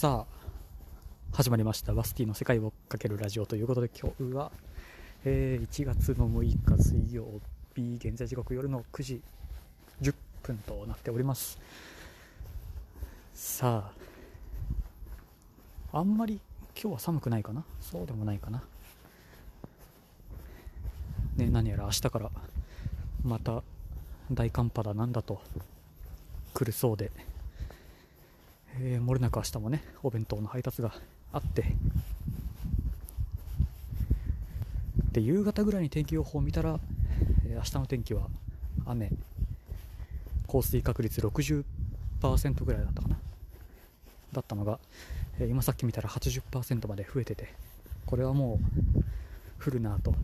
さあ始まりました。バスティの世界をかけるラジオということで今日は、えー1月の6日水曜日現在時刻夜の9時10分となっております。さああんまり今日は寒くないかな。そうでもないかな。ね何やら明日からまた大寒波だなんだと。来るそうで。えー、漏れなく明日もねお弁当の配達があってで夕方ぐらいに天気予報を見たら、えー明日の天気は雨。降水確率60%ぐらいだったかな。だったのが、えー今さっき見たら80%まで増えててこれはもう降るなと、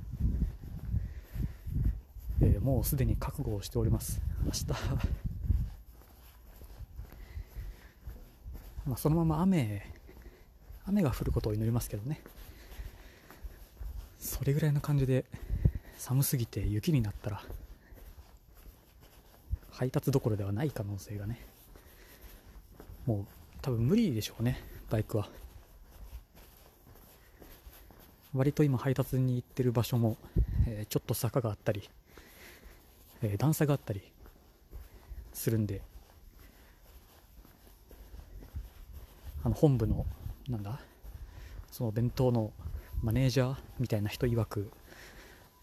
えーもうすでに覚悟をしております。明日まあ、そのまま雨雨が降ることを祈りますけどね。それぐらいの感じで寒すぎて雪になったら配達どころではない可能性がね。もう多分無理でしょうねバイクは。割と今配達に行ってる場所も、えーちょっと坂があったり、えー段差があったりするんであの本部のなんだ？その弁当のマネージャーみたいな人曰く、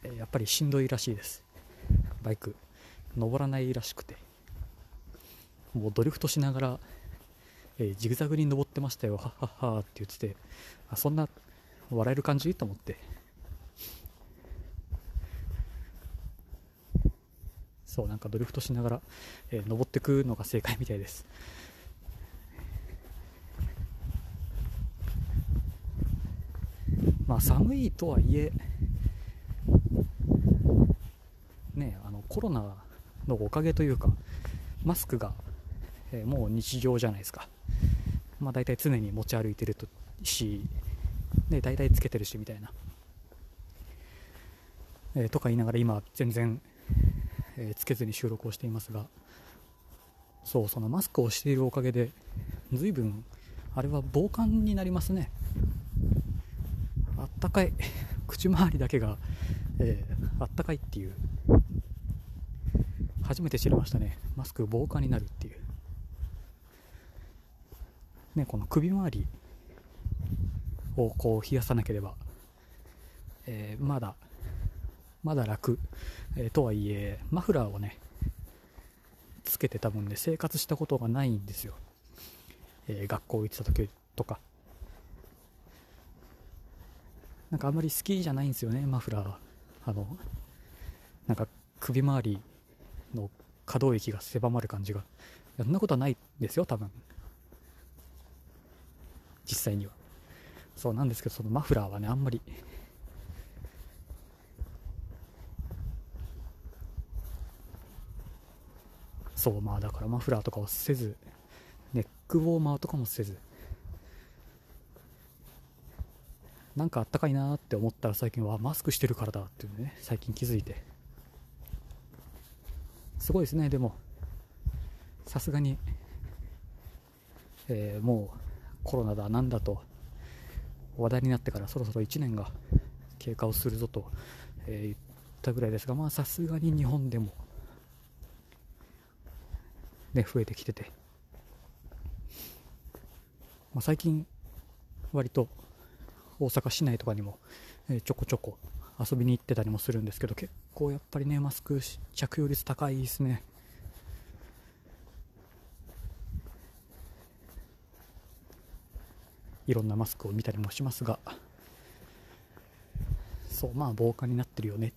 えーやっぱりしんどいらしいです。バイク。登らないらしくて。もうドリフトしながら、えージグザグに登ってましたよ。はっはっはって言ってて。あそんな笑える感じ？と思って。そうなんかドリフトしながら、えー登ってくのが正解みたいです。まあ寒いとはいえねあのコロナのおかげというかマスクが、えーもう日常じゃないですか。まあ大体常に持ち歩いてるとし、ね、大体つけてるしみたいな、えーとか言いながら今全然、えーつけずに収録をしていますが。そうそのマスクをしているおかげで随分あれは防寒になりますね。ったかい 口周りだけが、えーあったかいっていう。初めて知りましたね。マスク防寒になるっていう。ねこの首周りをこう冷やさなければ、えーまだまだ楽、えーとはいえマフラーをねつけてたもんで生活したことがないんですよ、えー学校行ってた時とか。なんかあんまり好きじゃないんですよねマフラーあのなんか首周りの可動域が狭まる感じが。そんなことはないですよ多分。実際には。そうなんですけどそのマフラーはねあんまり。そうまあだからマフラーとかをせずネックウォーマーとかもせず。なんかあったかいなって思ったら最近はマスクしてるからだっていうね最近気づいて。すごいですねでも。さすがに、えーもうコロナだなんだと話題になってからそろそろ1年が経過をするぞと、えー言ったぐらいですがまあさすがに日本でもね増えてきてて、まあ、最近割と大阪市内とかにも、えちょこちょこ遊びに行ってたりもするんですけど結構やっぱりねマスク着用率高いですね。いろんなマスクを見たりもしますがそうまあ防寒になってるよねっ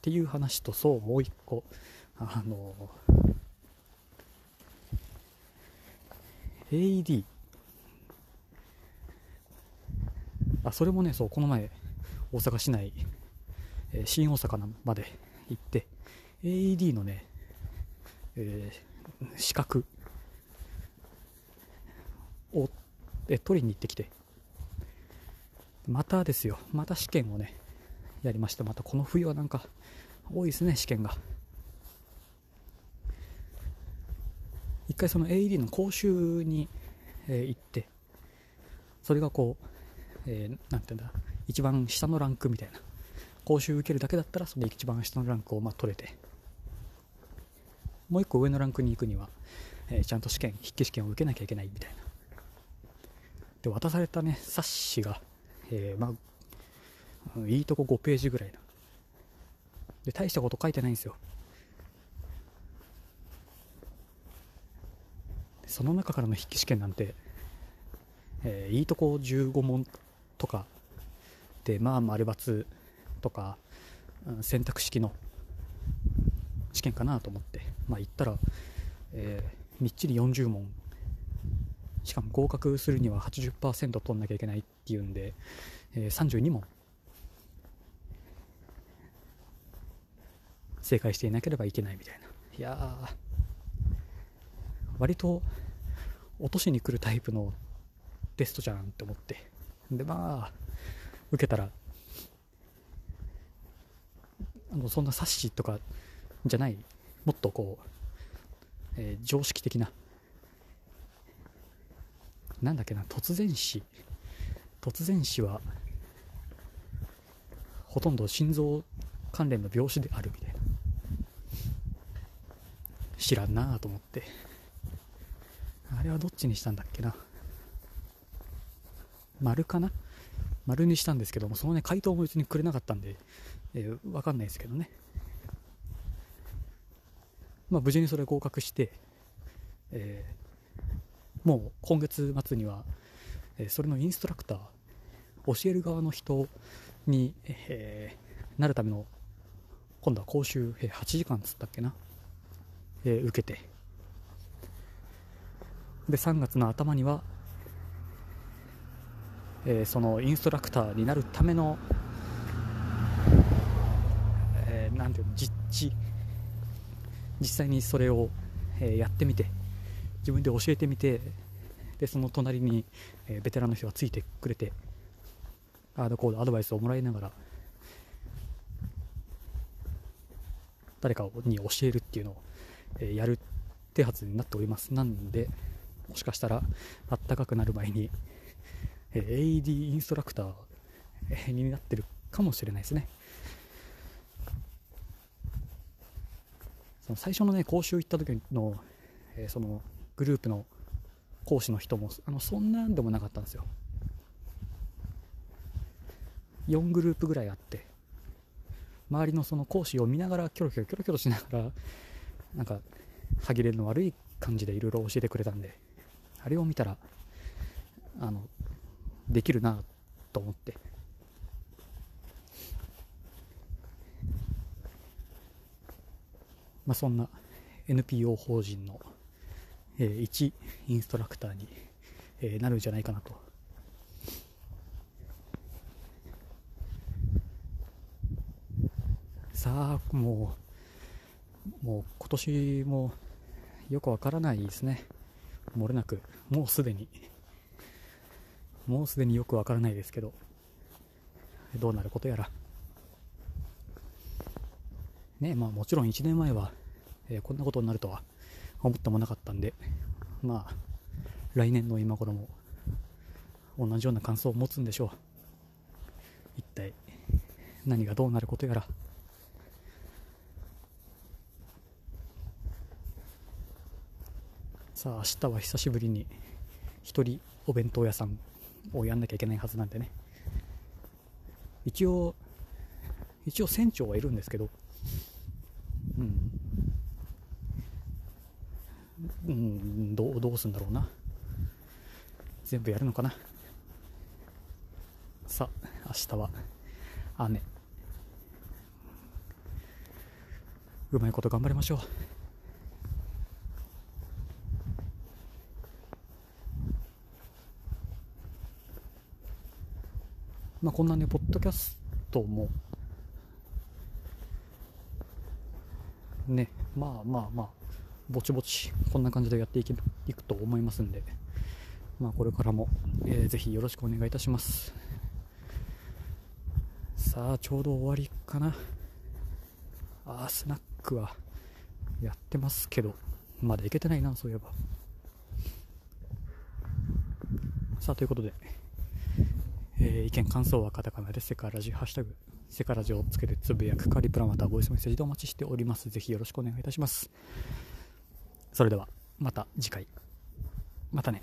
ていう話とそうもう一個あの AED あそれもねそうこの前大阪市内、えー新大阪まで行って AED のね、えー資格をえ取りに行ってきてまたですよまた試験をねやりました。またこの冬はなんか多いですね試験が。一回その AED の講習に、えー行ってそれがこう、えー、なんていうんだ？一番下のランクみたいな。講習受けるだけだったらその一番下のランクをまあ取れて。もう一個上のランクに行くには、えー、ちゃんと試験筆記試験を受けなきゃいけないみたいな。で渡されたね冊子が、えー、まあいいとこ5ページぐらいな。で大したこと書いてないんですよ。その中からの筆記試験なんて、えー、いいとこ15問とか。でまあ丸×とか、うん、選択式の試験かなと思って。まあ行ったら、えー、みっちり40問。しかも合格するには80%取んなきゃいけないっていうんで、えー、32問。正解していなければいけないみたいな。いや割と落としに来るタイプのテストじゃんって思って。でまあ受けたらあのそんな冊子とかじゃないもっとこう、えー、常識的ななんだっけな突然死。突然死はほとんど心臓関連の病死であるみたいな。知らんなと思って。あれはどっちにしたんだっけな。丸かな？丸にしたんですけどもそのね回答も別にくれなかったんで、えー、分かんないですけどね。まあ無事にそれ合格して、えー、もう今月末には、えー、それのインストラクター教える側の人に、えー、なるための今度は講習、えー、8時間つったっけな、えー、受けて。で3月の頭には、えー、そのインストラクターになるための、えー、なんていうの実地。実際にそれを、えー、やってみて自分で教えてみてでその隣に、えベテランの人がついてくれてあーこうアドバイスをもらいながら誰かに教えるっていうのを、えやる手はずになっております。なんでもしかしたらあったかくなる前に、え AED インストラクターになってるかもしれないですね。その最初のね講習行った時の、えそのグループの講師の人もあのそんなんでもなかったんですよ。4グループぐらいあって周りのその講師を見ながらキョロキョロキョロキョロしながらなんか歯切れの悪い感じでいろいろ教えてくれたんであれを見たらあのできるなと思って。まあそんな NPO 法人の、えー、一インストラクターに、えー、なるんじゃないかなと。さあもうもう今年もよくわからないですね。漏れなくもうすでに。もうすでによくわからないですけどどうなることやら。ねまあもちろん1年前は、えー、こんなことになるとは思ってもなかったんでまあ来年の今頃も同じような感想を持つんでしょう。一体何がどうなることやら。さあ明日は久しぶりに1人お弁当屋さんをやんなきゃいけないはずなんでね。一応一応船長はいるんですけど。うん。うんどうどうすんだろうな。全部やるのかな。さあ明日は雨。うまいこと頑張りましょう。まあ、こんなね、ポッドキャストも、ね、まあまあまあ、ぼちぼち、こんな感じでやっていくと思いますんで、まあ、これからも、えー、ぜひよろしくお願いいたします。さあ、ちょうど終わりかな。あー、スナックはやってますけど、まだ行けてないな、そういえば。さあ、ということで、えー、意見感想はカタカナでセカラジハッシュタグセカラジをつけてつぶやくカリプラまたボイスメッセージでお待ちしております。ぜひよろしくお願いいたします。それではまた次回。またね。